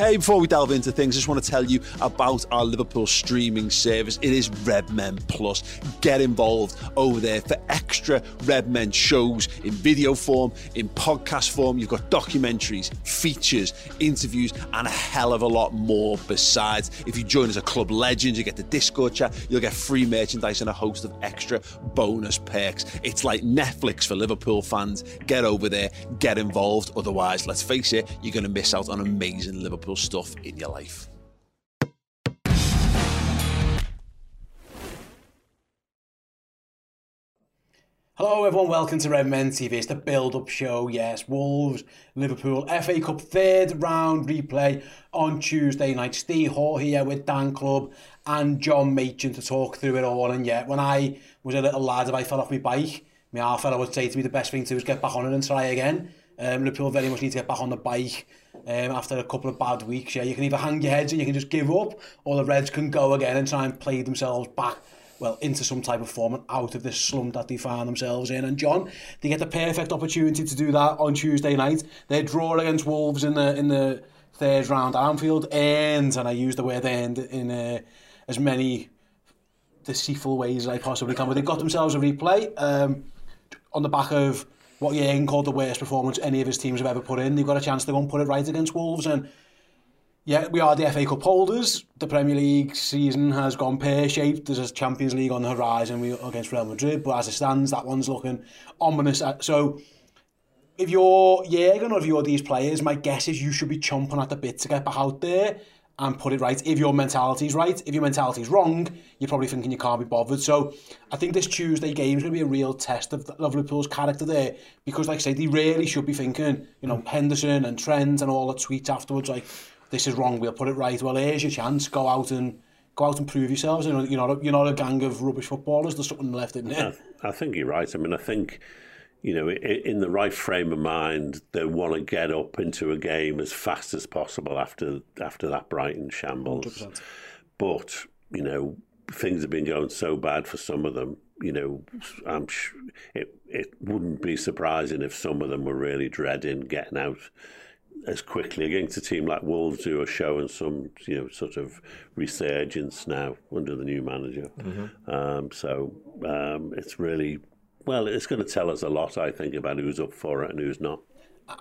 Hey, before we delve into things, I just want to tell you about our Liverpool streaming service. It is Redmen Plus. Get involved over there for extra Redmen shows in video form, in podcast form. You've got documentaries, features, interviews, and a hell of a lot more besides. If you join as a club legend, you get the Discord chat, you'll get free merchandise and a host of extra bonus perks. It's like Netflix for Liverpool fans. Get over there, get involved. Otherwise, let's face it, you're going to miss out on amazing Liverpool stuff in your life. Hello, everyone. Welcome to Redmen TV. It's the build-up show. Yes, Wolves, Liverpool, FA Cup third round replay on Tuesday night. Steve Hall here with Dan Clubbe and John Machin to talk through it all. And yet, when I was a little lad, if I fell off my bike, my half fella would say to me the best thing to do is get back on it and try again. Um, Liverpool very much need to get back on the bike um, after a couple of bad weeks. Yeah, you can either hang your heads and you can just give up, or the Reds can go again and try and play themselves back well into some type of form and out of this slump that they find themselves in. And John, they get the perfect opportunity to do that on Tuesday night. They draw against Wolves in the in the third round at Anfield. ends, and I use the word end in uh, as many deceitful ways as I possibly can. But they got themselves a replay um, on the back of what Jurgen called the worst performance any of his teams have ever put in. They've got a chance to go and put it right against Wolves. And yeah, we are the FA Cup holders. The Premier League season has gone pear-shaped. There's a Champions League on the horizon against Real Madrid. But as it stands, that one's looking ominous. Uh, so if you're Jurgen or if you're these players, my guess is you should be chomping at the bit to get back out there and put it right. If your mentality's right, if your mentality's wrong, you're probably thinking you can't be bothered. So I think this Tuesday game is going to be a real test of, of Liverpool's character there because, like I say, they really should be thinking, you know, Henderson and Trent and all the tweets afterwards, like, this is wrong, we'll put it right. Well, here's your chance, go out and go out and prove yourselves. You know, you're not a, you're not a gang of rubbish footballers, there's something left in there. I, I think you're right. I mean, I think you know, in the right frame of mind, they want to get up into a game as fast as possible after after that Brighton shambles. 100%. But you know, things have been going so bad for some of them. You know, I'm sure it it wouldn't be surprising if some of them were really dreading getting out as quickly against a team like Wolves who are showing some you know sort of resurgence now under the new manager. Mm-hmm. Um, so um, it's really well, it's going to tell us a lot, I think, about who's up for it and who's not.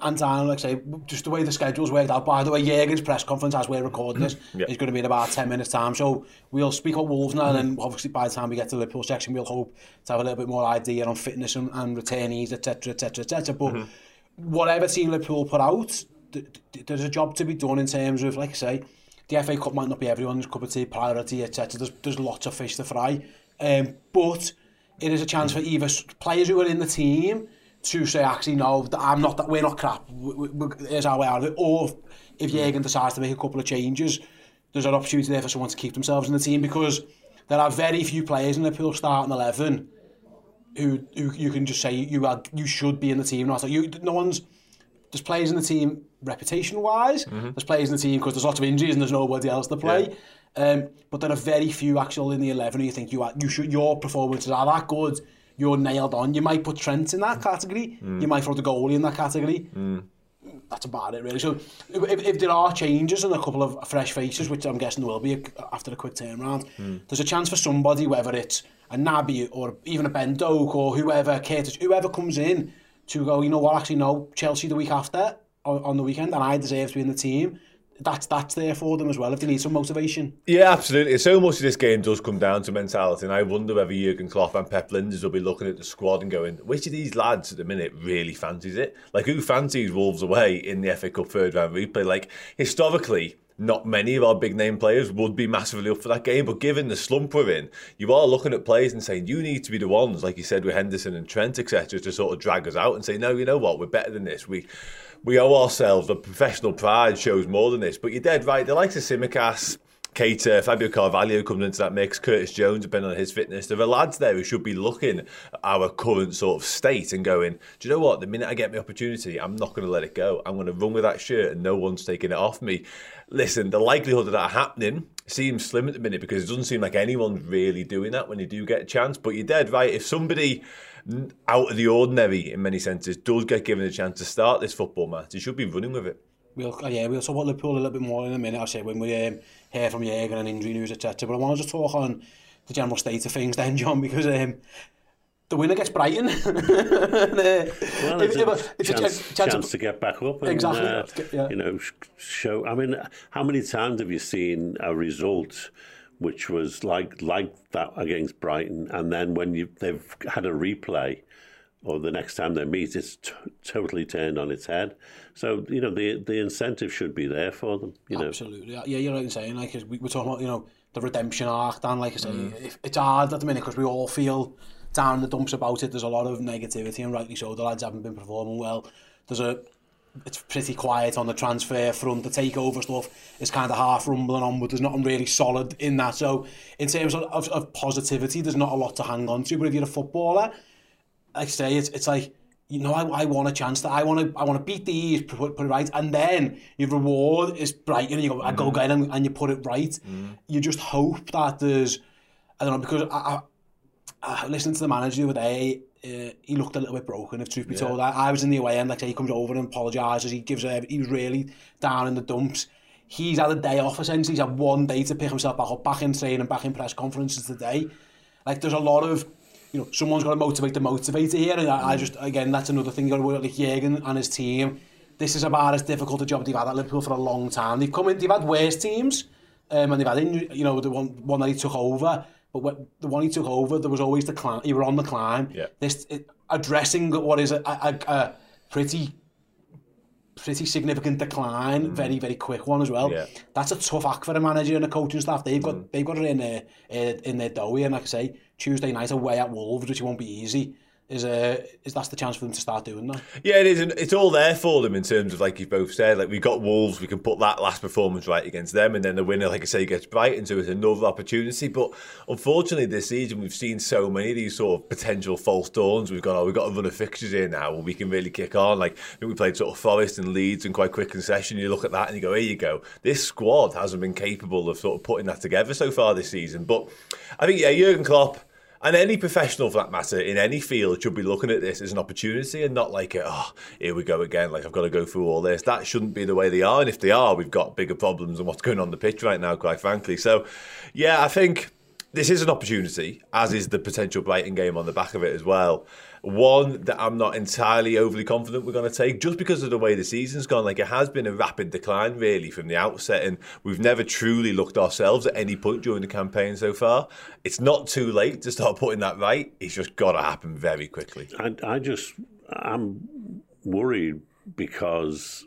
And Dan, like I say, just the way the schedule's worked out. By the way, Jurgen's press conference, as we're recording this, yep. is going to be in about 10 minutes' time. So we'll speak about Wolves now, and then obviously by the time we get to the Liverpool section, we'll hope to have a little bit more idea on fitness and, and returnees, etc., etc., etc. But mm-hmm. whatever team Liverpool put out, th- th- there's a job to be done in terms of, like I say, the FA Cup might not be everyone's cup of tea, priority, etc. There's, there's lots of fish to fry. Um, but it is a chance for either players who are in the team to say, actually, no, I'm not that, we're not crap, we, we, here's our way out of it. Or if mm. Jürgen decides to make a couple of changes, there's an opportunity there for someone to keep themselves in the team because there are very few players in the pool starting 11 who, who you can just say you are, you should be in the team. Not, you, no one's, there's players in the team reputation wise. Mm-hmm. There's players in the team because there's lots of injuries and there's nobody else to play. Yeah. Um, but there are very few actual in the 11 who you think you are, you should, your performances are that good, you're nailed on. You might put Trent in that category, mm. you might throw the goalie in that category. Mm. That's about it, really. So, if, if there are changes and a couple of fresh faces, which I'm guessing there will be after a quick turnaround, mm. there's a chance for somebody, whether it's a Naby or even a Ben Doak or whoever, Curtis, whoever comes in to go, you know what, actually, no, Chelsea the week after on, on the weekend, and I deserve to be in the team that's that's there for them as well if they need some motivation. Yeah, absolutely. So much of this game does come down to mentality, and I wonder whether Jurgen Klopp and Pep Lijnders will be looking at the squad and going, which of these lads at the minute really fancies it? Like, who fancies Wolves away in the FA Cup third round replay? Like, historically, not many of our big name players would be massively up for that game. But given the slump we're in, you are looking at players and saying you need to be the ones, like you said with Henderson and Trent, etc., to sort of drag us out and say, no, you know what, we're better than this. We we owe ourselves. The professional pride shows more than this. But you're dead right. The likes of Tsimikas, Keita, Fabio Carvalho comes into that mix, Curtis Jones, depending on his fitness. There are lads there who should be looking at our current sort of state and going, do you know what? The minute I get my opportunity, I'm not going to let it go. I'm going to run with that shirt and no one's taking it off me. Listen, the likelihood of that happening seems slim at the minute because it doesn't seem like anyone's really doing that when you do get a chance. But you're dead right. If somebody out of the ordinary in many senses does get given a chance to start this football match, he should be running with it. we'll, uh, yeah, we'll talk about Liverpool a little bit more in a minute, I say, when we um, hear from Jürgen and injury news, etc. But I want to just talk on the general state of things then, John, because um, the winner gets Brighton. and, uh, well, if, if, if, chance, chance, chance of, to get back up and, exactly, uh, yeah. you know, show. I mean, how many times have you seen a result which was like like that against Brighton, and then when you they've had a replay or the next time they meet, it's totally turned on its head. So you know the the incentive should be there for them. You know, absolutely. Yeah, you're right in saying like we were talking about you know the redemption arc. Dan, like I say, mm. if, it's hard at the minute because we all feel down in the dumps about it. There's a lot of negativity, and rightly so. The lads haven't been performing well. There's a it's pretty quiet on the transfer front. The takeover stuff is kind of half rumbling on, but there's nothing really solid in that. So, in terms of, of, of positivity, there's not a lot to hang on to. But if you're a footballer, I say, it's, it's like, you know, I, I want a chance that I want to I want to beat these, put, put it right, and then your reward is bright, and you go, I go again, and, and you put it right. Mm. You just hope that there's, I don't know, because I, I, I listening to the manager the other day, uh, he looked a little bit broken, if truth be yeah. told. I, I was in the away end, like say, he comes over and apologises. He gives a, he was really down in the dumps. He's had a day off essentially. He's had one day to pick himself back up, back in training, and back in press conferences today. Like there's a lot of, you know, someone's got to motivate the motivator here. And I, mm. I just, again, that's another thing you've got to work like Jürgen and his team. This is about as difficult a job they've had at Liverpool for a long time. They've come in, they've had worse teams, um, and they've had, in, you know, the one, one that he took over. But when, the one he took over, there was always the climb. You were on the climb. Yeah. This it, addressing what is a, a, a pretty pretty significant decline, mm. very, very quick one as well. Yeah. That's a tough act for a manager and a coaching staff. They've got mm. they've got it in their, in their doughy, and like I say, Tuesday night away at Wolves, which won't be easy. Is uh, is that's the chance for them to start doing that. Yeah, it is. And it's all there for them in terms of like you've both said. Like we got Wolves, we can put that last performance right against them, and then the winner, like I say, gets Brighton, so it's another opportunity. But unfortunately, this season we've seen so many of these sort of potential false dawns. We've gone, oh, we've got a run of fixtures here now, where we can really kick on. Like we played sort of Forest and Leeds in quite quick concession. You look at that and you go, here you go. This squad hasn't been capable of sort of putting that together so far this season. But I think yeah, Jurgen Klopp and any professional, for that matter, in any field should be looking at this as an opportunity and not like, oh, here we go again. Like I've got to go through all this. That shouldn't be the way they are. And if they are, we've got bigger problems than what's going on the pitch right now, quite frankly. So, yeah, I think this is an opportunity, as is the potential Brighton game on the back of it as well. One that I'm not entirely overly confident we're going to take, just because of the way the season's gone. Like it has been a rapid decline, really, from the outset, and we've never truly looked ourselves at any point during the campaign so far. It's not too late to start putting that right. It's just got to happen very quickly. I, I just, I'm worried because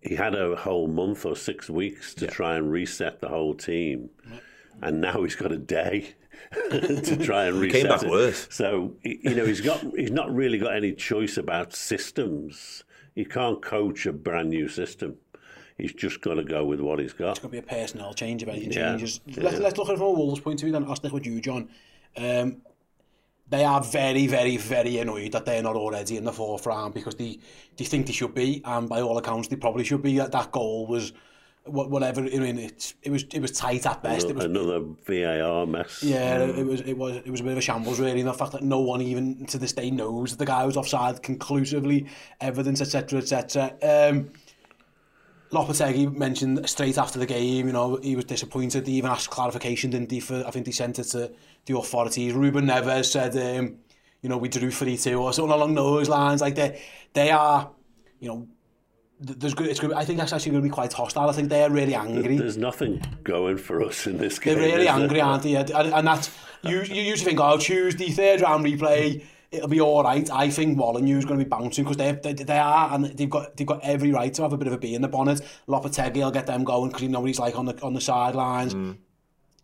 he had a whole month or six weeks to yeah. try and reset the whole team and now he's got a day to try and reset. He came back it. worse. So you know he's got he's not really got any choice about systems. He can't coach a brand new system. He's just got to go with what he's got. It's got to be a personal change if anything yeah. changes. Yeah. Let's look at it from a Wolves point of view then. I'll stick with you, John. Um, they are very, very, very annoyed that they're not already in the forefront because they, they think they should be, and by all accounts, they probably should be. That, that goal was whatever. I mean, it, it was it was tight at best. Another, it was, another VAR mess. Yeah, mm. it was it was it was a bit of a shambles really. And the fact that no one even to this day knows that the guy was offside conclusively, evidence etc etc. Um, Lopetegui mentioned straight after the game, you know, he was disappointed. He even asked clarification, didn't he? For, I think he sent it to the authorities. Ruben Neves said, um, you know, we drew 3-2 or something along those lines. Like, they, they are, you know, there's good, it's good. I think that's actually going to be quite hostile. I think they're really angry. There's nothing going for us in this game. They're really angry, aren't they? And, and that you, you usually think, oh, Tuesday, third round replay, it'll be all right. I think Molyneux's going to be bouncing because they, they, they are, and they've got they've got every right to have a bit of a bee in the bonnet. Lopetegui will get them going because you know what he's like on the on the sidelines. Mm.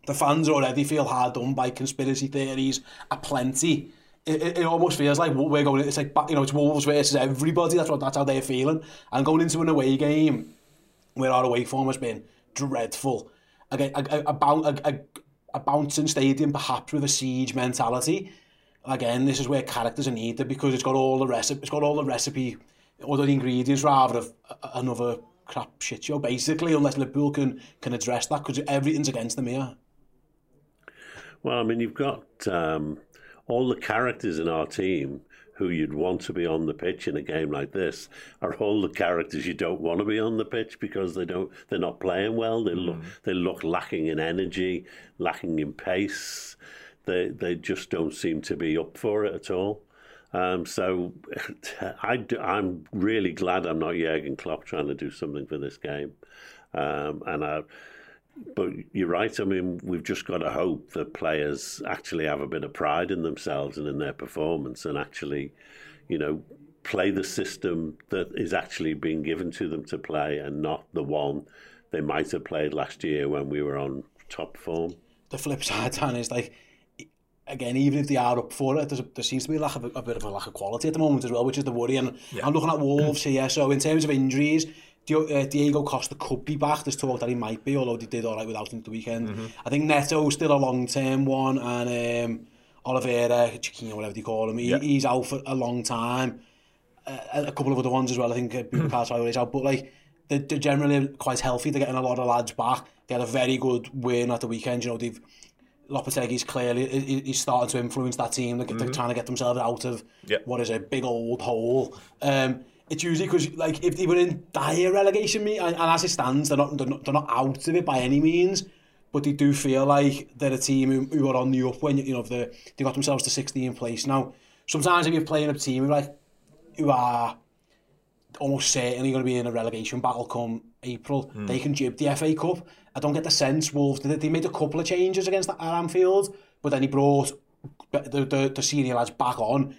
The fans already feel hard done by conspiracy theories aplenty. plenty. It, it, almost feels like we're going. It's like you know, it's Wolves versus everybody. That's what that's how they're feeling. And going into an away game where our away form has been dreadful. Again, a, a, a, a, a bouncing stadium, perhaps with a siege mentality. Again, this is where characters are needed because it's got all the recipe. It's got all the recipe, all the ingredients rather of another crap shit show. Basically, unless Liverpool can can address that because everything's against them here. Well, I mean, you've got. Um all the characters in our team who you'd want to be on the pitch in a game like this are all the characters you don't want to be on the pitch because they don't they're not playing well. They look mm. they look lacking in energy lacking in pace. They they just don't seem to be up for it at all. Um, so I, I'm really glad I'm not Jurgen Klopp trying to do something for this game. Um, and I but you're right. I mean, we've just got to hope that players actually have a bit of pride in themselves and in their performance and actually, you know, play the system that is actually being given to them to play and not the one they might have played last year when we were on top form. The flip side, Dan, is like, e-, again, even if they are up for it, there's a, there seems to be a, lack of, a bit of a lack of quality at the moment as well, which is the worry. And yeah. I'm looking at Wolves here, so in terms of injuries, Diego Costa could be back. There's talk that he might be, although he did all right without him the weekend. Mm -hmm. I think Neto's still a long-term one, and um, Oliveira, Chiquinho, whatever you call him, he, yeah. he's out for a long time. Uh, a couple of other ones as well, I think uh, Bukayo mm-hmm. is out, but like, they're, they're generally quite healthy. They're getting a lot of lads back. They had a very good win at the weekend. You know, they've Lopetegui's clearly he's starting to influence that team. They're, mm -hmm. they're mm-hmm. trying to get themselves out of yeah. what is a big old hole. Um, it's usually because like if they were in dire relegation me and, and as it stands they're not, they're not they're not out of it by any means but they do feel like they're a team who, who are on the up when you know they they got themselves to 16th place. Now sometimes if you're playing a team who like who are almost certainly going to be in a relegation battle come April mm. they can jib the FA Cup. I don't get the sense Wolves they, they made a couple of changes against Anfield but then he brought the, the, the senior lads back on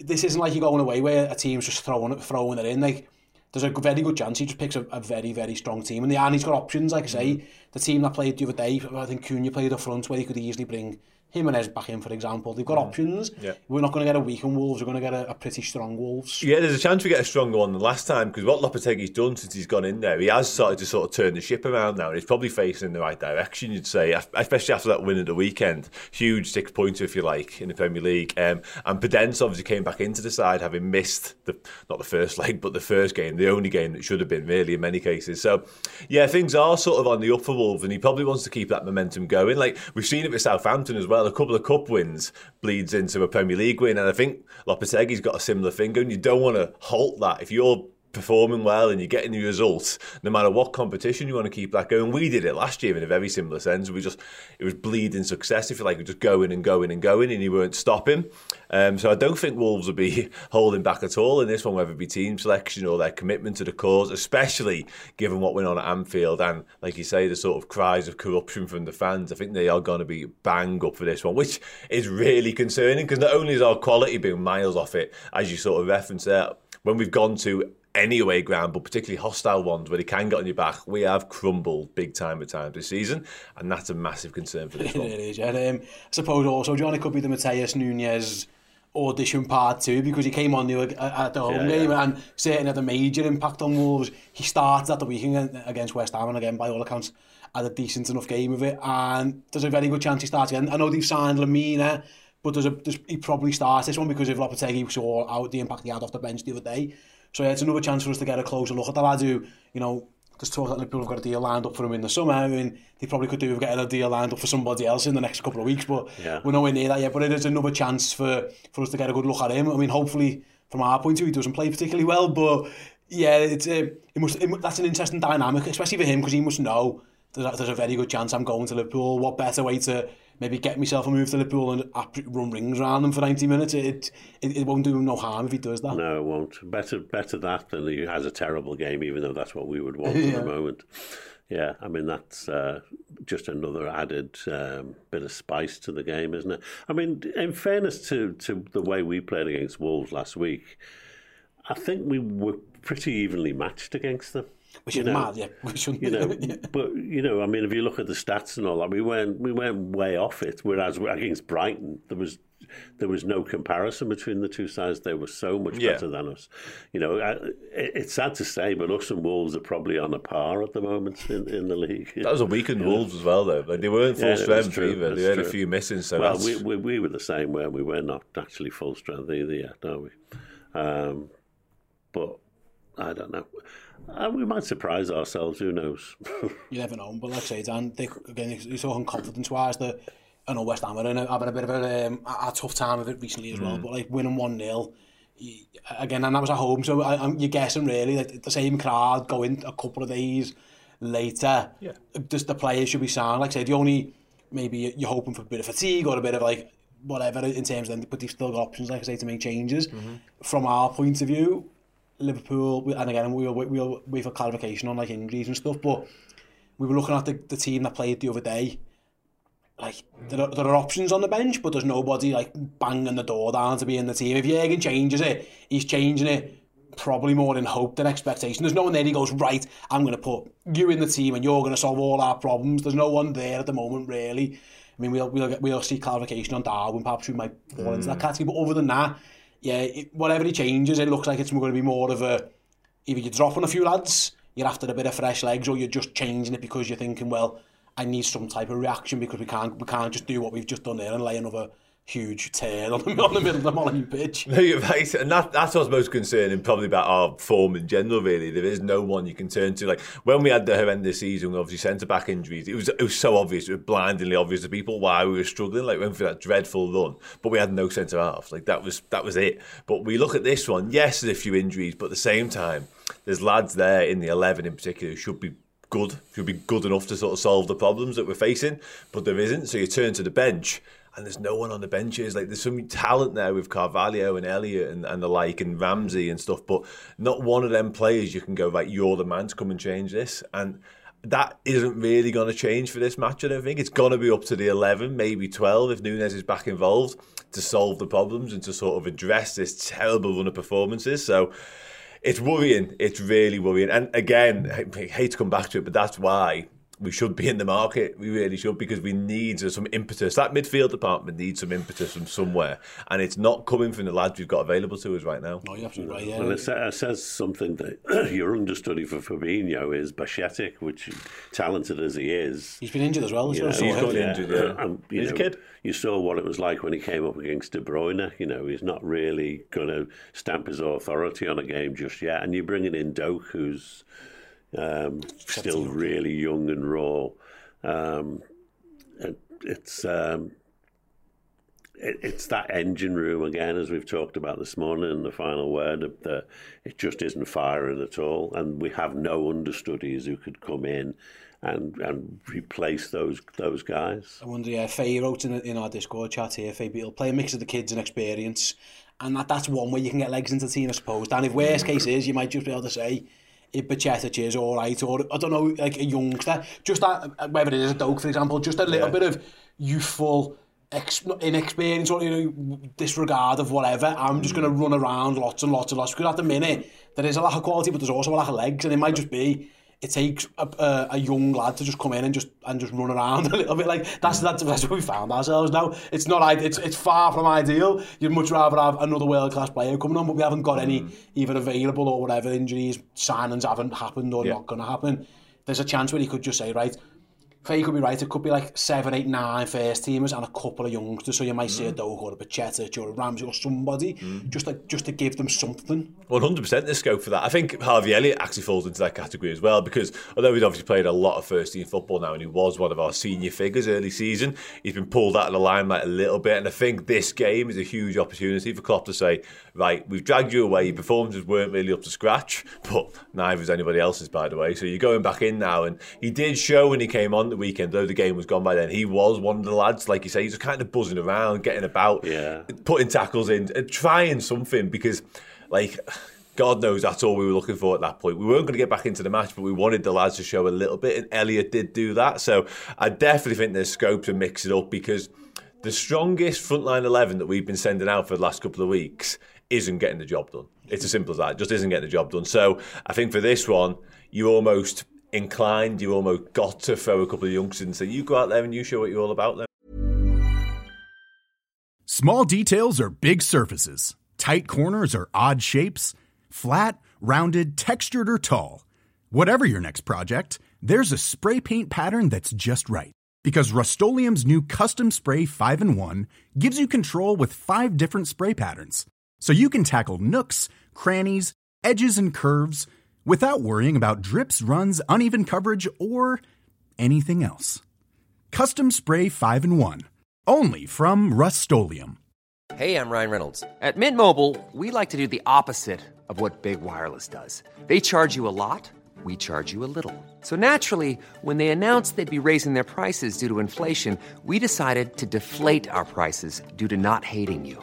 this isn't like you're going away where a team's just throwing, it, throwing it in. Like, there's a very good chance he just picks a, a very, very strong team. And, the, and he's got options, like I say. Mm-hmm. The team that played the other day, I think Cunha played up front where he could easily bring Jimenez back in, for example. They've got options. Yeah. We're not going to get a weakened Wolves. We're going to get a, a, pretty strong Wolves. Yeah, there's a chance we get a stronger one than last time because what Lopetegui's done since he's gone in there, he has started to sort of turn the ship around now and he's probably facing in the right direction, you'd say, especially after that win at the weekend. Huge six pointer, if you like, in the Premier League. Um, and Podence obviously came back into the side having missed, the not the first leg, but the first game, the only game that should have been, really, in many cases. So, yeah, things are sort of on the up for Wolves and he probably wants to keep that momentum going. Like, we've seen it with Southampton as well, a couple of cup wins wins bleeds into a Premier League win. And I think Lopetegui's got a similar thing going. you don't want to halt that. If you're performing well and you're getting the results, no matter what competition you want to keep that going. We did it last year in a very similar sense. We just it was bleeding success, if you like, we just going and going and going, and you weren't stopping. Um, so I don't think Wolves will be holding back at all in this one, whether it be team selection or their commitment to the cause, especially given what went on at Anfield and, like you say, the sort of cries of corruption from the fans. I think they are going to be bang up for this one, which is really concerning because not only is our quality being miles off it, as you sort of referenced there, when we've gone to any away ground, but particularly hostile ones where they can get on your back, we have crumbled big time at times this season, and that's a massive concern for this one. it is, yeah. Um, I suppose also, Johnny could be the Matheus Nunes audition part two because he came on the, at the home yeah, game yeah. and certainly had a major impact on Wolves. He started at the weekend against West Ham and again, by all accounts, had a decent enough game of it. And there's a very good chance he starts again. I know they've signed Lemina, but there's a, there's, he probably starts this one because if Lopetegui saw out the impact he had off the bench the other day. So yeah, it's another chance for us to get a closer look at the lad who, you know, there's talk that Liverpool have got a deal lined up for him in the summer. I mean, they probably could do with getting a deal lined up for somebody else in the next couple of weeks, but yeah. we're nowhere near that yet. But it is another chance for, for us to get a good look at him. I mean, hopefully, from our point of view, he doesn't play particularly well, but yeah, it's, uh, it must, it, that's an interesting dynamic, especially for him, because he must know there's a, there's a very good chance I'm going to Liverpool. What better way to maybe get myself a move to Liverpool and run rings around them for 90 minutes. It, it, it won't do him no harm if he does that. No, it won't. Better better that than he has a terrible game, even though that's what we would want yeah. at the moment. Yeah, I mean that's uh, just another added um, bit of spice to the game, isn't it? I mean, in fairness to, to the way we played against Wolves last week, I think we were pretty evenly matched against them. Which is know, mad, yeah. Which you know, yeah. but you know, I mean, if you look at the stats and all that, we went we went way off it. Whereas against Brighton, there was there was no comparison between the two sides. They were so much yeah. better than us. You know, it's sad to say, but us and Wolves are probably on a par at the moment in, in the league. That was a weakened yeah. Wolves as well, though. Like they weren't full yeah, strength either. They had true. a few missing. So well, we, we, we were the same where we were not actually full strength either yet, are we? Um, but I don't know. Uh, we might surprise ourselves, who knows? you never know, but like I say, Dan, they, again, it's all confidence-wise that I know West Ham are in a, having a bit of a, um, a, tough time of it recently as mm. well, but like winning 1-0, again, and that was at home, so I, I'm, you're guessing really, like the same crowd going a couple of days later, yeah. just the players should be sound. Like I say, the only, maybe you're hoping for a bit of fatigue or a bit of like, whatever in terms of them, but they've still got options, like I say, to make changes. Mm -hmm. From our point of view, Liverpool, and again, we'll, we'll wait for clarification on like injuries and stuff, but we were looking at the, the team that played the other day. Like, there are, there are options on the bench, but there's nobody like banging the door down to be in the team. If Jurgen changes it, he's changing it probably more in hope than expectation. There's no one there he goes, right, I'm going to put you in the team and you're going to solve all our problems. There's no one there at the moment, really. I mean, we'll, we'll, we'll see clarification on Darwin, perhaps we might fall mm. into that mm. category, but other than that, yeah, it, whatever he changes, it looks like it's going to be more of a, either you're dropping a few lads, you're after a bit of fresh legs, or you're just changing it because you're thinking, well, I need some type of reaction because we can't, we can't just do what we've just done there and lay another huge tear on the, on the middle of the Molineux pitch. No, you're right, and that, that's what's most concerning, probably about our form in general. Really, there is no one you can turn to. Like when we had the horrendous season, obviously centre back injuries, it was it was so obvious, it was blindingly obvious to people why we were struggling. Like we went through that dreadful run, but we had no centre half. Like that was that was it. But we look at this one. Yes, there's a few injuries, but at the same time, there's lads there in the eleven in particular who should be good, should be good enough to sort of solve the problems that we're facing, but there isn't. So you turn to the bench and there's no one on the benches. Like there's some talent there with Carvalho and Elliott and, and the like and Ramsey and stuff, but not one of them players you can go like you're the man to come and change this. And that isn't really going to change for this match. I don't think it's going to be up to the 11, maybe 12 if Nunez is back involved to solve the problems and to sort of address this terrible run of performances. So it's worrying. It's really worrying. And again, I hate to come back to it, but that's why we should be in the market. We really should because we need some impetus. That midfield department needs some impetus from somewhere, and it's not coming from the lads we've got available to us right now. No, you're absolutely right. Yeah. Well, it says something that your understudy for Fabinho is Bajcetic, which talented as he is, he's been injured as well. You know, he's got yeah. injured. Yeah, um, and, he's know, a kid. You saw what it was like when he came up against De Bruyne. You know, he's not really going to stamp his authority on a game just yet, and you're bringing in Doak, who's um, still really young and raw. Um, it, it's um, it, it's that engine room again, as we've talked about this morning in the final word. That it just isn't firing at all, and we have no understudies who could come in and and replace those those guys. I wonder, yeah, Faye wrote in, in our Discord chat here, Faye will play a mix of the kids and experience, and that, that's one way you can get legs into the team, I suppose. And if worst case is, you might just be able to say, if Bacchetta is all right, or I don't know, like a youngster, just that, uh, whether it is a dog, for example, just a little yeah. bit of youthful ex inexperience or you know, disregard of whatever, I'm just going to hmm. run around lots and lots and lots, because at the minute, there is a lack of quality, but there's also a lack of legs, and it might just be it takes a, a, a young lad to just come in and just and just run around a little bit. Like that's that's that's what we found ourselves now. It's not it's it's far from ideal. You'd much rather have another world class player coming on, but we haven't got any mm. available or whatever injuries, signings haven't happened or yeah. not going to happen. There's a chance where he could just say, right, Faye could be right, it could be like seven, eight, nine first teamers and a couple of youngsters. So you might mm. see a mm. Doak or a Bajcetic or a Ramsey or somebody mm. just like just to give them something. 100% there's scope for that. I think Harvey Elliott actually falls into that category as well because although he's obviously played a lot of first team football now and he was one of our senior figures early season, he's been pulled out of the limelight a little bit. And I think this game is a huge opportunity for Klopp to say, right, we've dragged you away, your performances weren't really up to scratch, but neither is anybody else's, by the way. So you're going back in now. And he did show when he came on the weekend, though the game was gone by then, he was one of the lads, like you say, he's kind of buzzing around, getting about, yeah. putting tackles in, uh, trying something because, like, God knows that's all we were looking for at that point. We weren't going to get back into the match, but we wanted the lads to show a little bit, and Elliott did do that. So I definitely think there's scope to mix it up because the strongest frontline 11 that we've been sending out for the last couple of weeks isn't getting the job done. It's as simple as that. It just isn't getting the job done. So I think for this one, you almost inclined, you almost got to throw a couple of youngsters and say, you go out there and you show what you're all about then. Small details are big surfaces. Tight corners are odd shapes. Flat, rounded, textured, or tall. Whatever your next project, there's a spray paint pattern that's just right. Because Rust new Custom Spray 5 and 1 gives you control with five different spray patterns. So you can tackle nooks, crannies, edges, and curves without worrying about drips, runs, uneven coverage, or anything else. Custom Spray 5 and 1. Only from Rust Hey, I'm Ryan Reynolds. At Mint Mobile, we like to do the opposite of what Big Wireless does. They charge you a lot, we charge you a little. So naturally, when they announced they'd be raising their prices due to inflation, we decided to deflate our prices due to not hating you.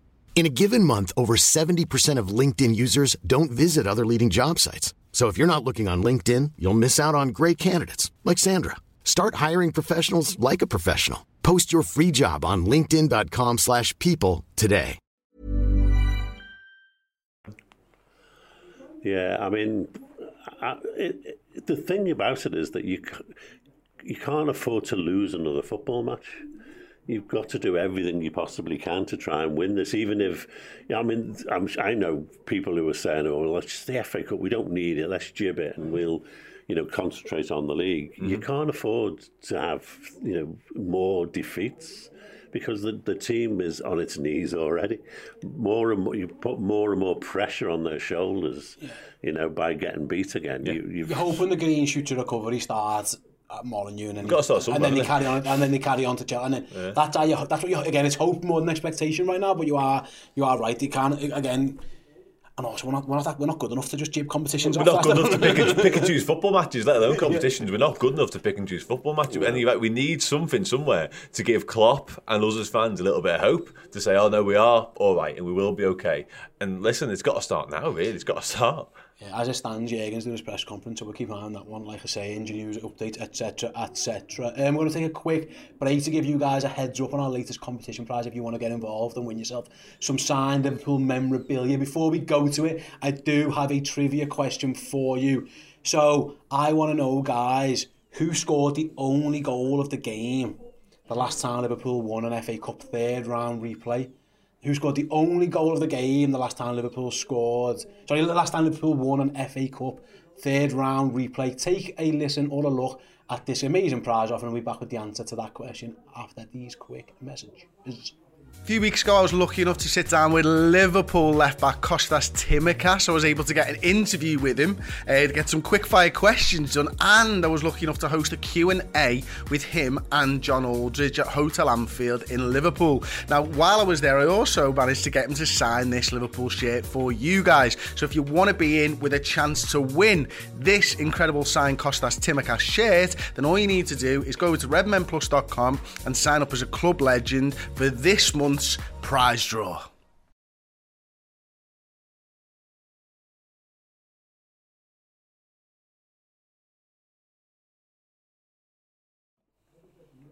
In a given month, over 70% of LinkedIn users don't visit other leading job sites. So if you're not looking on LinkedIn, you'll miss out on great candidates like Sandra. Start hiring professionals like a professional. Post your free job on linkedin.com/people today. Yeah, I mean I, it, the thing about it is that you you can't afford to lose another football match you've got to do everything you possibly can to try and win this. Even if, you know, I mean, I'm, i know people who are saying, "Oh, well, it's the FA Cup. We don't need it. Let's jib it, and we'll." You know, concentrate on the league. Mm-hmm. You can't afford to have you know more defeats because the, the team is on its knees already. More and more, you put more and more pressure on their shoulders, yeah. you know, by getting beat again. Yeah. You, you're hoping the green shoot to recovery starts Uh, at Molineux, and then, Got to and then they carry on, and then they carry on to Chelsea. And then yeah. that's how you, that's what you again. It's hope more than expectation right now, but you are you are right. You can't again. And also, we're not, we're not, we're not good enough to just jib competitions. We're not good enough to pick and, pick and choose football matches, let alone competitions. Yeah. We're not good enough to pick and choose football matches. Yeah. And we need something somewhere to give Klopp and us as fans a little bit of hope to say, oh no, we are all right and we will be okay. And listen, it's got to start now, really. It's got to start. Yeah, as it stands, Jurgen's doing his press conference, so we'll keep an eye on that one, like I say, injury news, updates, etc., etc. Um, we're going to take a quick break to give you guys a heads up on our latest competition prize if you want to get involved and win yourself some signed Liverpool memorabilia. Before we go to it, I do have a trivia question for you. So I want to know, guys, who scored the only goal of the game the last time Liverpool won an FA Cup third round replay? who scored the only goal of the game the last time Liverpool scored. Sorry, the last time Liverpool won an FA Cup third round replay. Take a listen or a look at this amazing prize offer and we'll be back with the answer to that question after these quick messages. A few weeks ago, I was lucky enough to sit down with Liverpool left back Kostas Tsimikas. I was able to get an interview with him, uh, to get some quick fire questions done, and I was lucky enough to host a Q&A with him and John Aldridge at Hotel Anfield in Liverpool. Now, while I was there, I also managed to get him to sign this Liverpool shirt for you guys. So if you want to be in with a chance to win this incredible signed Kostas Tsimikas shirt, then all you need to do is go to redmenplus.com and sign up as a club legend for this month month's prize draw.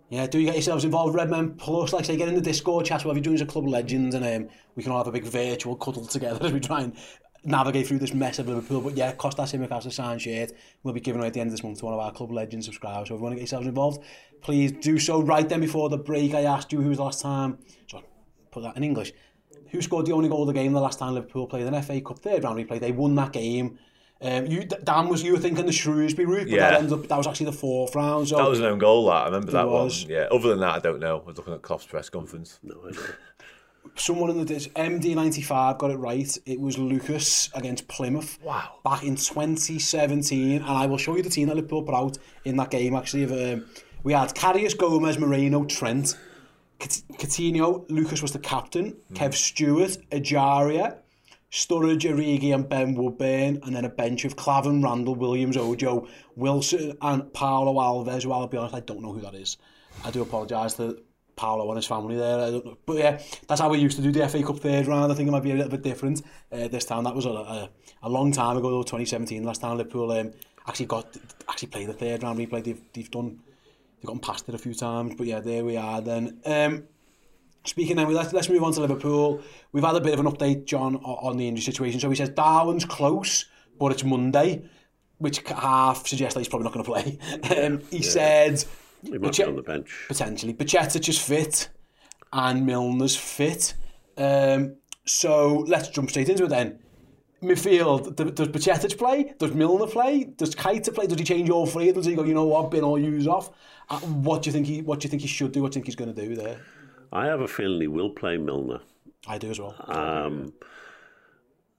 Yeah, do you get yourselves involved, Redmen Plus? Like, say, get in the Discord chat, whatever you're doing as a club legends, and um, we can all have a big virtual cuddle together as we try and navigate through this mess of Liverpool. But yeah, Kostas Tsimikas a signed shirt. We'll be giving away at the end of this month to one of our club legends subscribers. So if you want to get yourselves involved, please do so. Right then, before the break, I asked you who was the last time. So put that in English. Who scored the only goal of the game the last time Liverpool played an FA Cup third round replay? They won that game Um, you, Dan was you were thinking the Shrewsbury route, but Yeah. that ended up that was actually the fourth round. So That was an own goal. That I remember that was. one. Yeah. Other than that, I don't know. I was looking at Klopp's press conference. No, I don't. someone in the dis- MD95 got it right. It was Lucas against Plymouth. Wow. Back in 2017, and I will show you the team that Liverpool put out in that game. Actually, of, um, We had Carrius, Gomez, Moreno, Trent, Coutinho, Lucas was the captain, mm. Kev Stewart, Ajaria, Sturridge, Origi and Ben Woodburn, and then a bench of Clavin, Randall, Williams, Ojo, Wilson and Paolo Alves, who I'll be honest, I don't know who that is. I do apologise to Paolo and his family there. I don't know. But yeah, that's how we used to do the FA Cup third round. I think it might be a little bit different uh, this time. That was a, a, a long time ago, though, 2017, last time Liverpool um, actually got actually played the third round replay. They've, they've done they've gotten past it a few times, but yeah, there we are then. Um, Speaking then, let's, let's move on to Liverpool. We've had a bit of an update, John, on the injury situation. So he says Darwin's close, but it's Monday, which half suggests that he's probably not going to play. Um, he yeah. said... He might Bachet- be on the bench. Potentially. Bacetic is fit, and Milner's fit. Um, so let's jump straight into it then. Midfield, does Bacetic play? Does Milner play? Does Keita play? Does he change all three Does he you go, you know what, bin all use off. Uh, what do you think he What do you think he should do? What do you think he's going to do there? I have a feeling he will play Milner. I do as well. Um,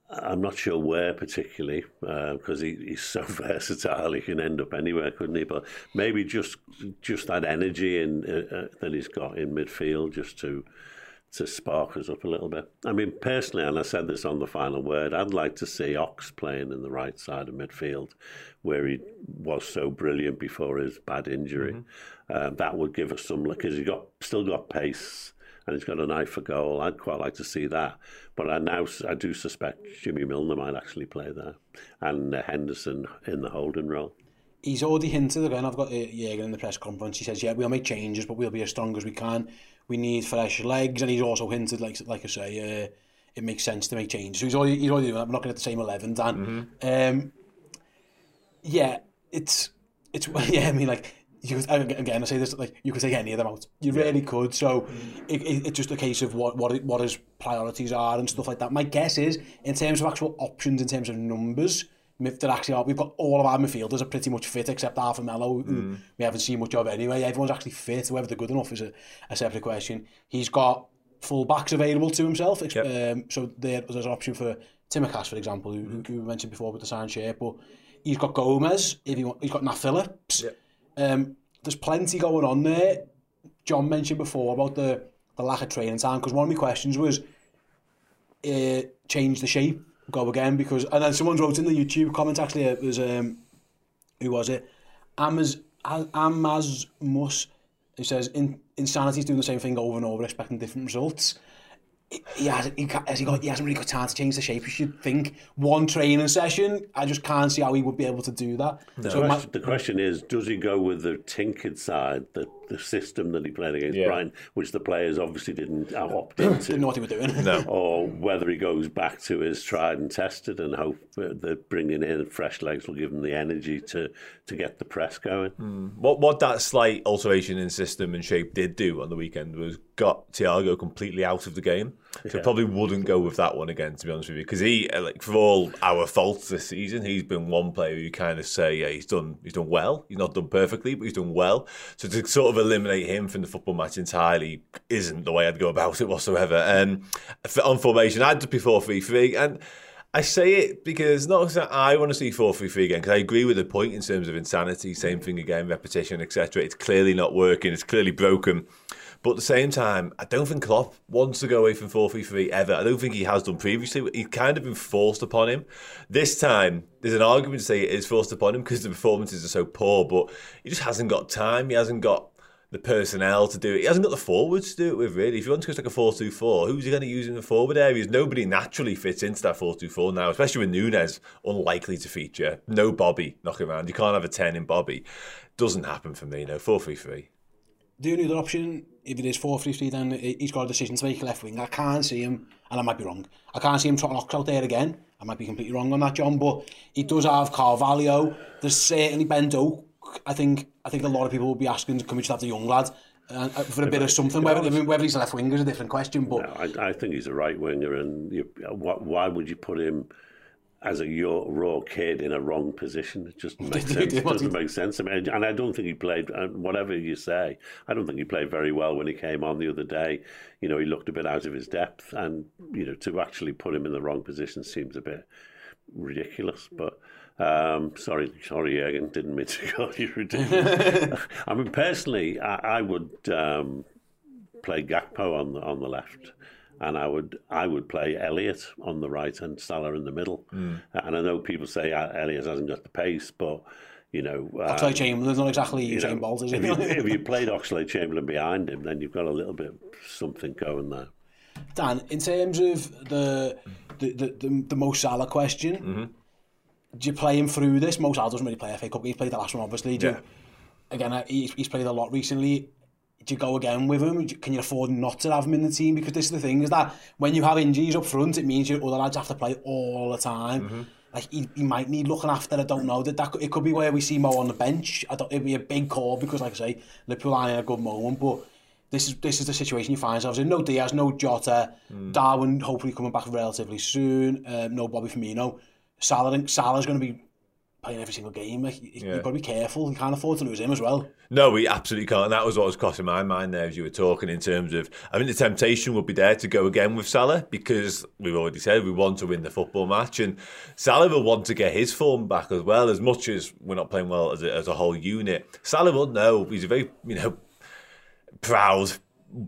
I'm not sure where particularly because he, he's so versatile. He can end up anywhere, couldn't he? But maybe just just that energy uh, uh, that he's got in midfield, just to to spark us up a little bit. I mean, personally, and I said this on the final word, I'd like to see Ox playing in the right side of midfield, where he was so brilliant before his bad injury. Uh, that would give us some because he's got still got pace and he's got an eye for goal. I'd quite like to see that. But I now I do suspect Jimmy Milner might actually play there, and uh, Henderson in the holding role. He's already hinted again. I've got uh, Jürgen in the press conference. He says, "Yeah, we'll make changes, but we'll be as strong as we can. we need fresh legs, and he's also hinted, like like I say, uh, it makes sense to make changes. So he's already, he's already I'm not going to the same 11, Dan. Mm -hmm. um, yeah, it's, it's, yeah, I mean, like, you could, again, I say this, like, you could take any of them out. You really could. So it, it, it's just a case of what, what, what his priorities are and stuff like that. My guess is, in terms of actual options, in terms of numbers, If there actually are, we've got all of our midfielders are pretty much fit except Arthur Melo, who we haven't seen much of anyway. Everyone's actually fit. Whether they're good enough is a, a separate question. He's got full backs available to himself. Ex- um, so there, there's an option for Tsimikas, for example, who, who we mentioned before with the sign shape. But he's got Gomez. If he want, he's got Nat Phillips. Um, there's plenty going on there. John mentioned before about the, the lack of training time because one of my questions was uh, change the shape, go again because and then someone wrote in the YouTube comments actually it was um who was it Amaz Amaz Mus who says in, insanity's doing the same thing over and over expecting different results. He, he, has he, has he got he hasn't really got time to change the shape. You should think one training session. I just can't see how he would be able to do that. The, So my, question, the question is, does he go with the tinkered side, the, the system that he played against Yeah. Brighton, which the players obviously didn't opt into? didn't know what he was doing. No. or whether he goes back to his tried and tested and hope that bringing in fresh legs will give him the energy to, to get the press going. Hmm. What what that slight alteration in system and shape did do on the weekend was got Thiago completely out of the game. So Yeah. probably wouldn't go with that one again, to be honest with you, because he, uh, like, for all our faults this season, he's been one player you kind of say, yeah, he's done, he's done well. He's not done perfectly, but he's done well. So to sort of eliminate him from the football match entirely isn't the way I'd go about it whatsoever. Um, on formation, I'd be four three three, and I say it because not because I want to see 4 3 3 again, because I agree with the point in terms of insanity, same thing again, repetition, etc. It's clearly not working, it's clearly broken. But at the same time, I don't think Klopp wants to go away from 4 3 3 ever. I don't think he has done previously. He's kind of been forced upon him. This time, there's an argument to say it is forced upon him because the performances are so poor, but he just hasn't got time. He hasn't got the personnel to do it. He hasn't got the forwards to do it with, really. If you want to go to like a 4 2 4, who's he going to use in the forward areas? Nobody naturally fits into that 4 2 4 now, especially with Nunez unlikely to feature. No Bobby knocking around. You can't have a 10 in Bobby. Doesn't happen for me, no. 4 3 3. The only other option, if it is 4-3-3, then he's got a decision to make left wing. I can't see him, and I might be wrong. I can't see him trotting Ox out there again. I might be completely wrong on that, John, but he does have Carvalho. There's certainly Ben Doak. I think I think a lot of people will be asking, can we just have the young lad? Uh, uh for a bit of something. Whether, whether he's a left winger is a different question. But no, I, I think he's a right winger, and you, why, why would you put him? As a raw kid in a wrong position. It just makes sense. It doesn't make sense. I mean, and I don't think he played. Whatever you say, I don't think he played very well when he came on the other day. You know, he looked a bit out of his depth, and you know, to actually put him in the wrong position seems a bit ridiculous. But um, sorry, sorry, Jurgen, didn't mean to call you ridiculous. I mean, personally, I, I would um, play Gakpo on the on the left and I would I would play Elliott on the right and Salah in the middle. Mm. And I know people say Elliott hasn't got the pace, but you know, um, Oxlade Chamberlain's not exactly Usain Bolt, is? If you, if you played Oxlade Chamberlain behind him, then you've got a little bit something going there. Dan, in terms of the the the, the, the Mo Salah question, mm-hmm. do you play him through this? Mo Salah doesn't really play FA Cup. He's played the last one, obviously. Do yeah. you, again, he's, he's played a lot recently do you go again with him? Can you afford not to have him in the team? Because this is the thing, is that when you have injuries up front, it means your other oh, lads have to play all the time. Mm -hmm. Like, he, he might need looking after, I don't know. That, that It could be where we see Mo on the bench. I don't, it'd be a big call because, like I say, Liverpool are in a good moment, but this is this is the situation you find yourselves in. No Diaz, no Jota, mm. Darwin hopefully coming back relatively soon, um, no Bobby Firmino. Salah, Salah's going to be playing every single game. Like, you, yeah. You've got to be careful. You can't afford to lose him as well. No, we absolutely can't. And that was what was crossing my mind there as you were talking in terms of, I mean, the temptation would be there to go again with Salah because we've already said we want to win the football match. And Salah will want to get his form back as well, as much as we're not playing well as a, as a whole unit. Salah will know. He's a very, you know, proud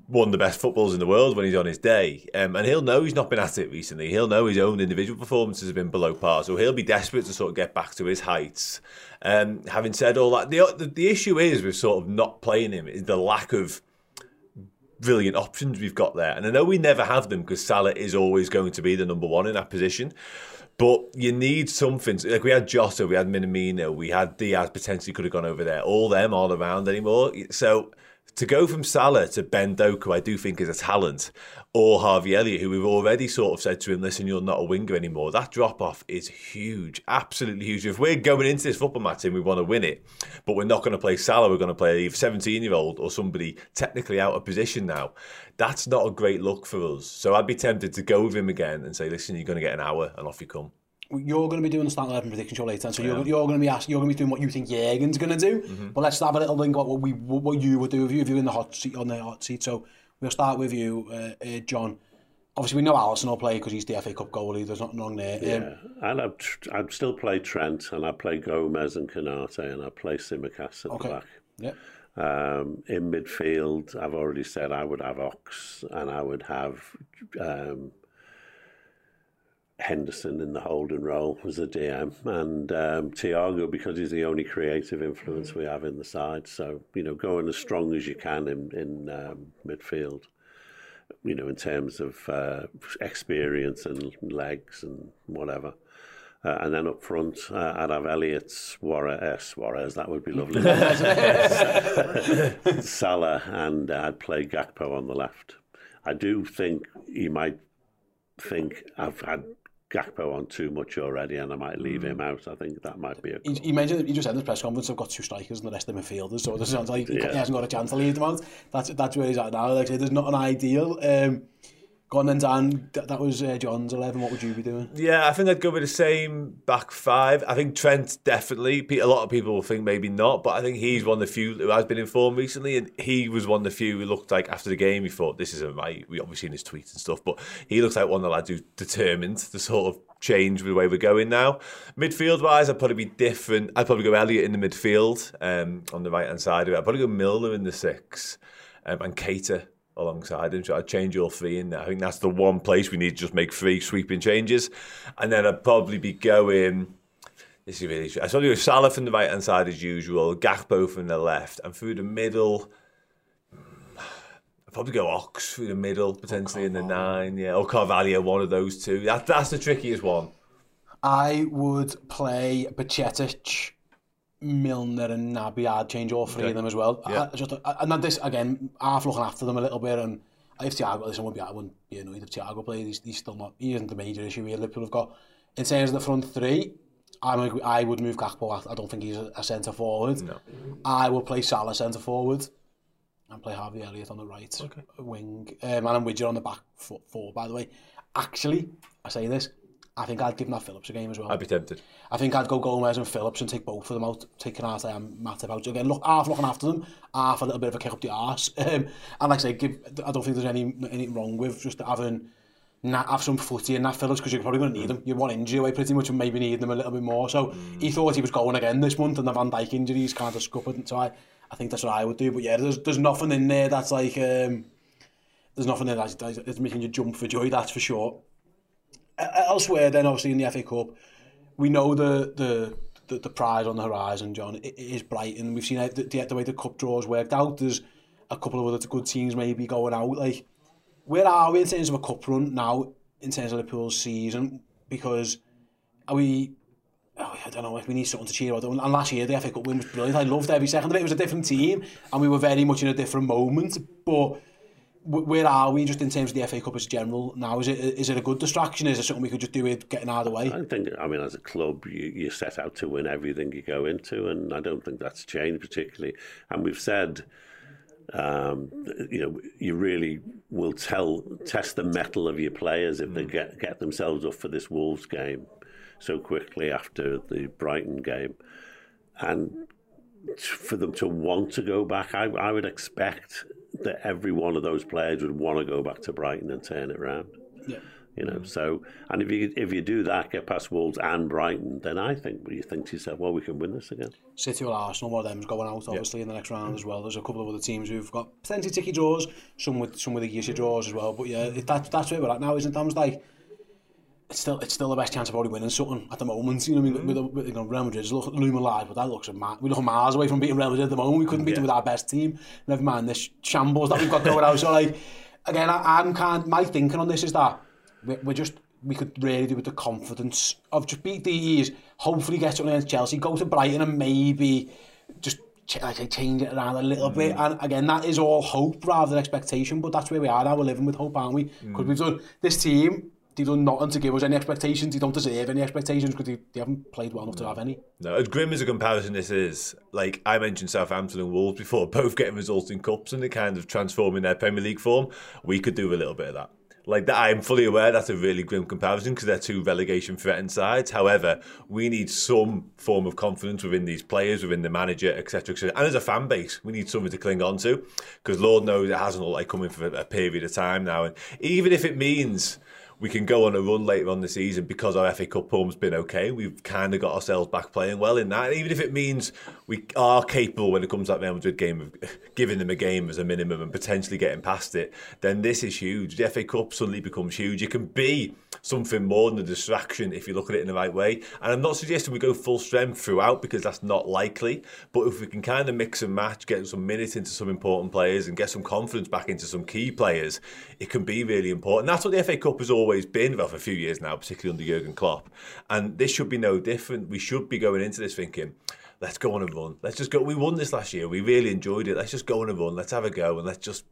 one of the best footballers in the world when he's on his day. Um, and he'll know he's not been at it recently. He'll know his own individual performances have been below par. So he'll be desperate to sort of get back to his heights. Um, having said all that, the, the, the issue is with sort of not playing him is the lack of brilliant options we've got there. And I know we never have them because Salah is always going to be the number one in that position. But you need something. Like we had Jota, we had Minamino, we had Diaz potentially could have gone over there. All them all around anymore. So to go from Salah to Ben Doak, I do think is a talent, or Harvey Elliott, who we've already sort of said to him, listen, you're not a winger anymore. That drop off is huge, absolutely huge. If we're going into this football match and we want to win it, but we're not going to play Salah, we're going to play a 17 year old or somebody technically out of position now, that's not a great look for us. So I'd be tempted to go with him again and say, listen, you're going to get an hour and off you come you're going to be doing the start 11 prediction show later, so yeah. you're, you're going to be asking, you're going to be doing what you think Jurgen's going to do. Mm-hmm. But let's have a little think about what we what you would do if you if you're in the hot seat on the hot seat. So we'll start with you, uh, uh, John. Obviously, we know Alisson will play because he's the FA Cup goalie. There's nothing wrong there. Yeah, um, I'd, I'd still play Trent, and I'd play Gomez and Konate, and I'd play Tsimikas at okay. the back. Yeah. Um, in midfield, I've already said I would have Ox, and I would have um, Henderson in the holding role as a DM, and um, Thiago because he's the only creative influence we have in the side. So you know, going as strong as you can in in um, midfield. You know, in terms of uh, experience and legs and whatever. Uh, and then up front, uh, I'd have Elliott, Suarez, uh, Suarez, that would be lovely. Salah, and I'd play Gakpo on the left. I do think he might think I've had Gakpo on too much already and I might leave mm. him hmm. out. I think that might be a... He, he mentioned, he just said in the press conference, I've got two strikers and the rest of them are midfielders, so it sounds like yeah. he hasn't got a chance to leave them out. That's, that's where he's at now. Like I said, there's not an ideal. Um, Go on then, Dan. That, was uh, John's 11. What would you be doing? Yeah, I think I'd go with the same back five. I think Trent definitely. A lot of people will think maybe not, but I think he's one of the few who has been informed recently, and he was one of the few who looked like after the game, he thought, this isn't right. We obviously seen his tweets and stuff, but he looks like one of the lads determined to sort of change the way we're going now. Midfield wise, I'd probably be different. I'd probably go Elliott in the midfield um, on the right hand side of it. I'd probably go Milner in the six um, and Keita alongside him. So I'd change all three in there. I think that's the one place we need to just make three sweeping changes. And then I'd probably be going. This is really. I saw you Salah from the right hand side as usual, Gakpo from the left, and through the middle. I'd probably go Ox through the middle, potentially in the nine, yeah, or Carvalho, one of those two. That, that's the trickiest one. I would play Bajcetic Milner and Naby had change all three okay. of them as well. Yeah. I, just, and this, again, half looking after them a little bit, and if Thiago, this won't be, I wouldn't be annoyed if Thiago played, he's, he's still not, he isn't the major issue here Liverpool have got. In terms of the front three, I'm I would move Gakpo, I don't think he's a, a centre-forward. No. I would play Salah centre-forward and play Harvey Elliott on the right okay. wing. Um, and I'm Widger on the back four, four, by the way. Actually, I say this, I think I'd give Matt Phillips a game as well. I'd be tempted. I think I'd go Gomez and Phillips and take both of them out, take Canata and Matip out. Again, look, half looking after them, half a little bit of a kick up the arse. Um, and like I say, give, I don't think there's any, anything wrong with just having na, have some footy in that Phillips because you're probably going to need them. You're one injury away pretty much and maybe need them a little bit more. So mm. he thought he was going again this month and the Van Dijk injuries kind of scuppered. So I, I think that's what I would do. But yeah, there's, there's nothing in there that's like... Um, there's nothing in there that's, that's making you jump for joy, that's for sure. E-, e-, elsewhere, then obviously in the FA Cup, we know the the the, the prize on the horizon, John, it, it is Brighton. We've seen the, the, the way the cup draws worked out. There's a couple of other good teams maybe going out. Like, where are we in terms of a cup run now, in terms of Liverpool's season? Because are we oh, I don't know, we need something to cheer about. And last year, the FA Cup win was brilliant. I loved every second of it. It was a different team, and we were very much in a different moment. But where are we just in terms of the FA Cup as general now? Is it is it a good distraction? Is it something we could just do with getting out of the way? I think, I mean, as a club, you, you set out to win everything you go into, and I don't think that's changed particularly. And we've said, um, you know, you really will tell test the mettle of your players if they get get themselves up for this Wolves game so quickly after the Brighton game, and for them to want to go back, I, I would expect that every one of those players would want to go back to Brighton and turn it around. Yeah. You know, mm. so and if you if you do that, get past Wolves and Brighton, then I think you think to yourself, well, we can win this again. City or Arsenal, one of them's going out obviously in the next round as well. There's a couple of other teams who've got plenty ticky draws, some with some with the year draws as well. But yeah, that, that's where we're at now, isn't it? Like it's still it's still the best chance of already winning something at the moment. You know, I mean, mm. with, with you know, Real Madrid, look, loom alive, but that looks a ma- we look miles away from beating Real Madrid at the moment. We couldn't beat yeah. them with our best team. Never mind this shambles that we've got going out. So like, again, I, I'm kind. My thinking on this is that we're, we're just we could really do with the confidence of just beat these, hopefully get something against Chelsea, go to Brighton and maybe just like I change it around a little mm. bit. And again, that is all hope rather than expectation, but that's where we are now. We're living with hope, aren't we? Because mm. we've done this team they done nothing to give us any expectations. They don't deserve any expectations because they, they haven't played well enough to have any. No, as grim as a comparison this is, like I mentioned Southampton and Wolves before, both getting results in cups and they kind of transforming their Premier League form. We could do a little bit of that. Like that, I'm fully aware that's a really grim comparison because they're two relegation threatened sides. However, we need some form of confidence within these players, within the manager, etc.. And as a fan base, we need something to cling on to because Lord knows it hasn't looked like coming for a period of time now. And even if it means we can go on a run later on the season because our FA Cup form's been okay. We've kind of got ourselves back playing well in that. even if it means we are capable when it comes to that Real Madrid game of giving them a game as a minimum and potentially getting past it, then this is huge. The FA Cup suddenly becomes huge. It can be something more than a distraction if you look at it in the right way. And I'm not suggesting we go full strength throughout because that's not likely. But if we can kind of mix and match, get some minutes into some important players and get some confidence back into some key players, it can be really important. That's what the FA Cup has always been, well, for a few years now, particularly under Jurgen Klopp. And this should be no different. We should be going into this thinking, let's go on a run. Let's just go. We won this last year. We really enjoyed it. Let's just go on a run. Let's have a go and let's just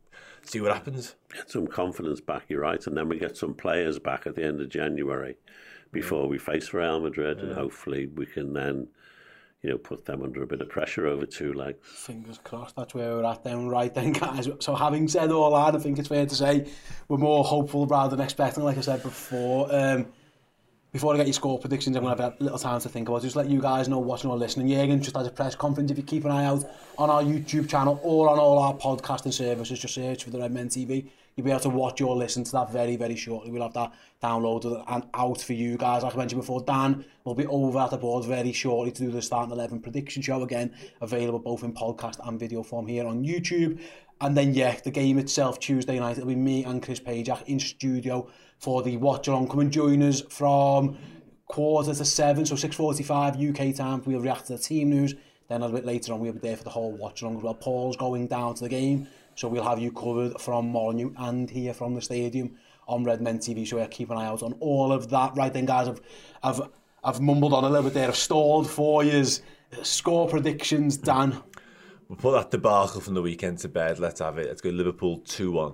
see what happens. Get some confidence back, you're right. And then we get some players back at the end of January before we face Real Madrid. Yeah. And hopefully we can then you know, put them under a bit of pressure over two legs. Fingers crossed, that's where we're at then, right then, guys. So having said all that, I think it's fair to say we're more hopeful rather than expecting, like I said before. Um, before I get your score predictions, I'm going to have a little time to think about it. Just let you guys know watching or listening. Jürgen just has a press conference. If you keep an eye out on our YouTube channel or on all our podcasting services, just search for the Red Men TV. You'll be able to watch or listen to that very, very shortly. We'll have that downloaded and out for you guys. Like I mentioned before, Dan will be over at the board very shortly to do the starting 11 prediction show again, available both in podcast and video form here on YouTube. And then, yeah, the game itself, Tuesday night, it'll be me and Chris Pajak in studio for the watch along. Come and join us from quarter to seven, so 6.45 UK time. We'll react to the team news. Then a little bit later on, we'll be there for the whole watch along as well. Paul's going down to the game, so we'll have you covered from Molineux and here from the stadium on Redmen TV. So yeah, keep an eye out on all of that. Right then, guys, I've, I've, I've mumbled on a little bit there. I've stalled for years. Score predictions, Dan. We'll put that debacle from the weekend to bed. Let's have it. Let's go Liverpool 2 1.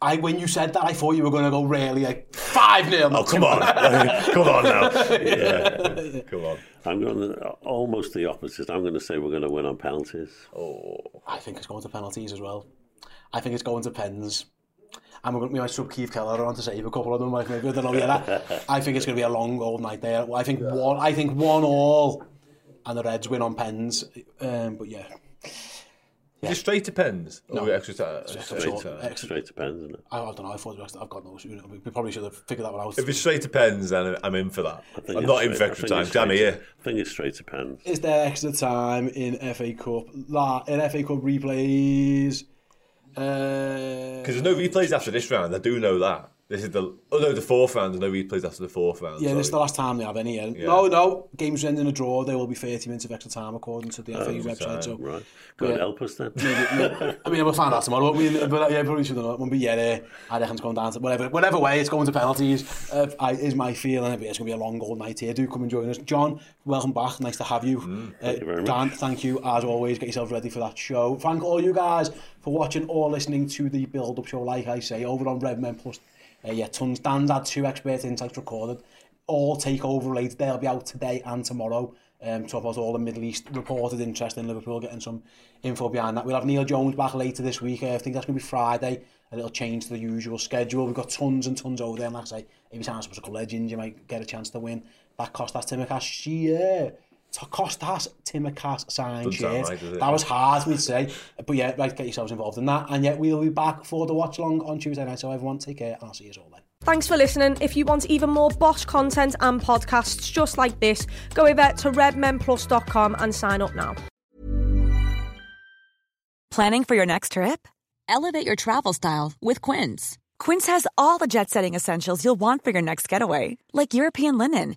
I when you said that, I thought you were going to go really like five 0 Oh come on, come on now. Yeah, come on. I'm going to, almost the opposite. I'm going to say we're going to win on penalties. Oh, I think it's going to penalties as well. I think it's going to pens. And we're going to be sub Caoimhin Kelleher on to save a couple of them. Like maybe I don't know. Yeah, I think it's going to be a long old night there. I think one. I think one all, and the Reds win on pens. Um, but yeah, Is it straight to pens? Or No. extra time? Extra Straight short, extra- Straight to pens, isn't it? I, I don't know. I thought it was, I've got no. We probably should have figured that one out. If it's straight to pens, then I'm in for that. I think I'm it's not in for straight- I extra time. it's 'cause I'm straight here. I think it's straight to pens. Is there extra time in FA Cup? La, in FA Cup replays. Uh, Because there's no replays after this round. I do know that. This is the oh no, the fourth round. There's no replays after the fourth round. yeah, this is the last time they have any. Yeah. Yeah. No, no. Games end in a draw. There will be 30 minutes of extra time according to the FA extra website. time, So, Right. God Yeah. help us then. I mean, we'll find out tomorrow. won't we? but uh, yeah, probably should know. Won't be yet. Uh, I reckon it's going down to whatever, whatever way it's going to penalties. Uh, I, is my feeling. It's going to be a long old night here. Do come and join us, John. Welcome back. Nice to have you. Mm, thank you very Dan, much. thank you as always. Get yourself ready for that show. Thank all you guys for watching or listening to the build-up show. Like I say, over on Redmen Plus. Uh, yeah, tons. understand that two expert insights recorded, all takeover related, they'll be out today and tomorrow. Um, to us all the Middle East reported interest in Liverpool, getting some info behind that. We'll have Neil Jones back later this week. Uh, I think that's going to be Friday. A little change to the usual schedule. We've got tons and tons over there. And like I say, if you sign up as a legend, you might get a chance to win. That cost us Timicash. Yeah. Kostas Tsimikas signed Doesn't sound shirt. right, that was hard for me to say. But yeah, right, get yourselves involved in that. And yet we'll be back for the watch along on Tuesday night. So everyone take care and I'll see you all then. Thanks for listening. If you want even more Bosch content and podcasts just like this, go over to redmenplus.com and sign up now. Planning for your next trip? Elevate your travel style with Quince. Quince has all the jet setting essentials you'll want for your next getaway, like European linen,